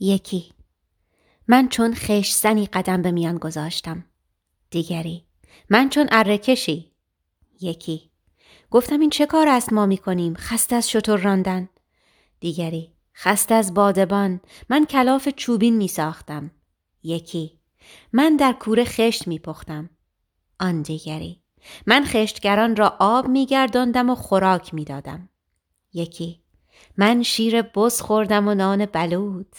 یکی. من چون خشسنی قدم به میان گذاشتم. دیگری. من چون ارکشی. یکی. گفتم این چه کار است ما می کنیم خسته از شطور راندن. دیگری. خسته از بادبان. من کلاف چوبین می ساختم یکی. من در کوره خشت می پختم آن دیگری. من خشتگران را آب می گرداندم و خوراک می دادم یکی. من شیر بز خوردم و نان بلود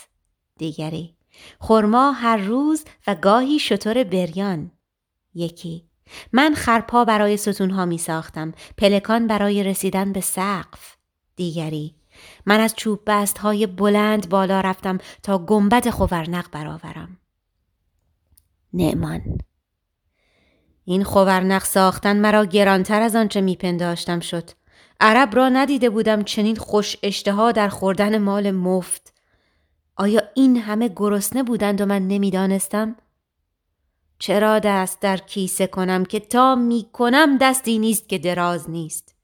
دیگری. خرما هر روز و گاهی شطور بریان. یکی. من خرپا برای ستونها می ساختم پلکان برای رسیدن به سقف. دیگری. من از چوب بست های بلند بالا رفتم تا گنبد خورنق برآورم. نعمان. این خورنق ساختن مرا گرانتر از آنچه میپنداشتم شد. عرب را ندیده بودم چنین خوش اشتها در خوردن مال مفت. آیا این همه گرسنه بودند و من نمی‌دانستم؟ چرا دست در کیسه کنم که تا می کنم دستی نیست که دراز نیست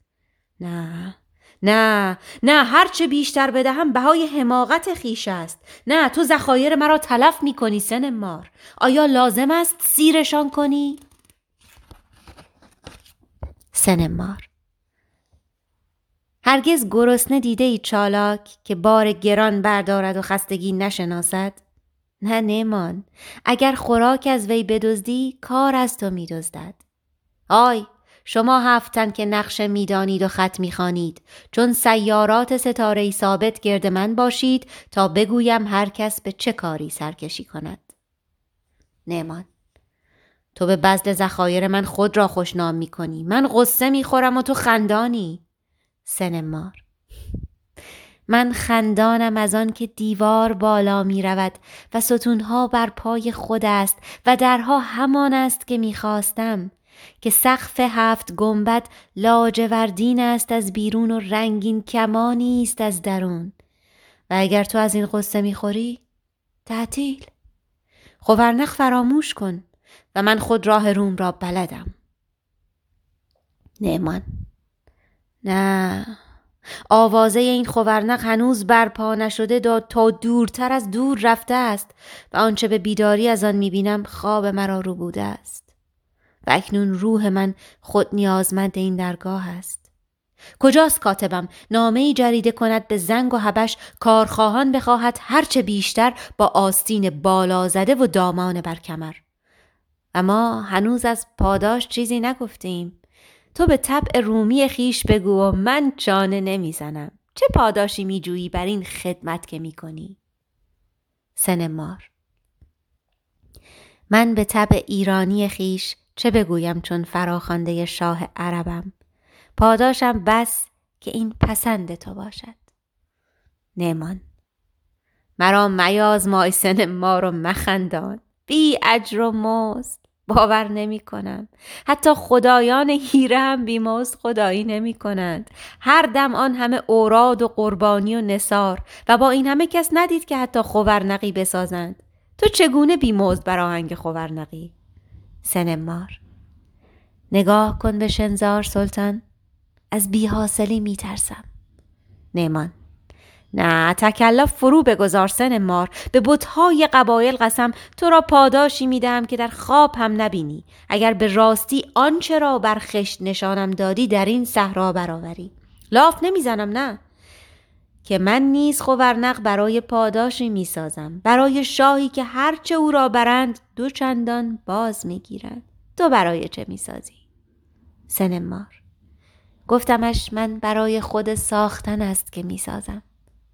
نه نه نه هرچه بیشتر بدهم بهای حماقت خیش است نه تو ذخایر مرا تلف می کنی سن مار آیا لازم است سیرشان کنی؟ سن مار هرگز گرسنه دیده ای چالاک که بار گران بردارد و خستگی نشناسد؟ نه نمان اگر خوراک از وی بدزدی کار از تو میدزدد. آی شما هفتن که نقشه می‌دانید و خط می‌خوانید. چون سیارات ستاره ثابت گرد من باشید تا بگویم هر کس به چه کاری سرکشی کند. نمان تو به بزل ذخایر من خود را خوشنام می‌کنی. من غصه می‌خورم و تو خندانی. سن مار. من خندانم از آن که دیوار بالا می رود و ستونها بر پای خود است و درها همان است که می‌خواستم که سقف هفت گنبد لاجوردین است از بیرون و رنگین کمانی است از درون. و اگر تو از این قصه می‌خوری تعطیل. خورنق فراموش کن و من خود راه روم را بلدم. نعمان. نه. آوازه این خورنق هنوز برپا نشده داد تا دورتر از دور رفته است و آنچه به بیداری از آن می‌بینم خواب مرا رو بوده است. و اکنون روح من خود نیازمند این درگاه است. کجاست کاتبم؟ نامه ای جریده کند به زنگ و هبش کارخواهان بخواهد هرچه بیشتر با آستین بالا زده و دامان بر کمر. اما هنوز از پاداش چیزی نگفتیم. تو به طبع رومی خیش بگو و من چانه نمی‌زنم. چه پاداشی میجویی بر این خدمت که می‌کنی؟ سن مار من به طبع ایرانی خیش چه بگویم چون فراخوانده شاه عربم؟ پاداشم بس که این پسند تو باشد. نمان مرا میاز مای سن ما رو مخندان. بی اجر و مزد. باور نمی کنم. حتی خدایان هیره هم بیموز خدایی نمی کنند. هر دم آن همه اوراد و قربانی و نصار و با این همه کس ندید که حتی خورنقی بسازند. تو چگونه بیموز بر آهنگ خورنقی؟ سنمار نگاه کن به شنزار سلطان از بیحاصلی می ترسم. نیمان نه تکلف فرو بگذار سن مار. به بتهای قبایل قسم تو را پاداشی میدم که در خواب هم نبینی. اگر به راستی آنچه را بر خشت نشانم دادی در این صحرا برآوری. لاف نمی‌زنم نه. که من نیز خورنق برای پاداشی می‌سازم. برای شاهی که هرچه او را برند دو چندان باز می‌گیرند. تو برای چه می‌سازی؟ سن مار. گفتمش من برای خود ساختن است که می‌سازم.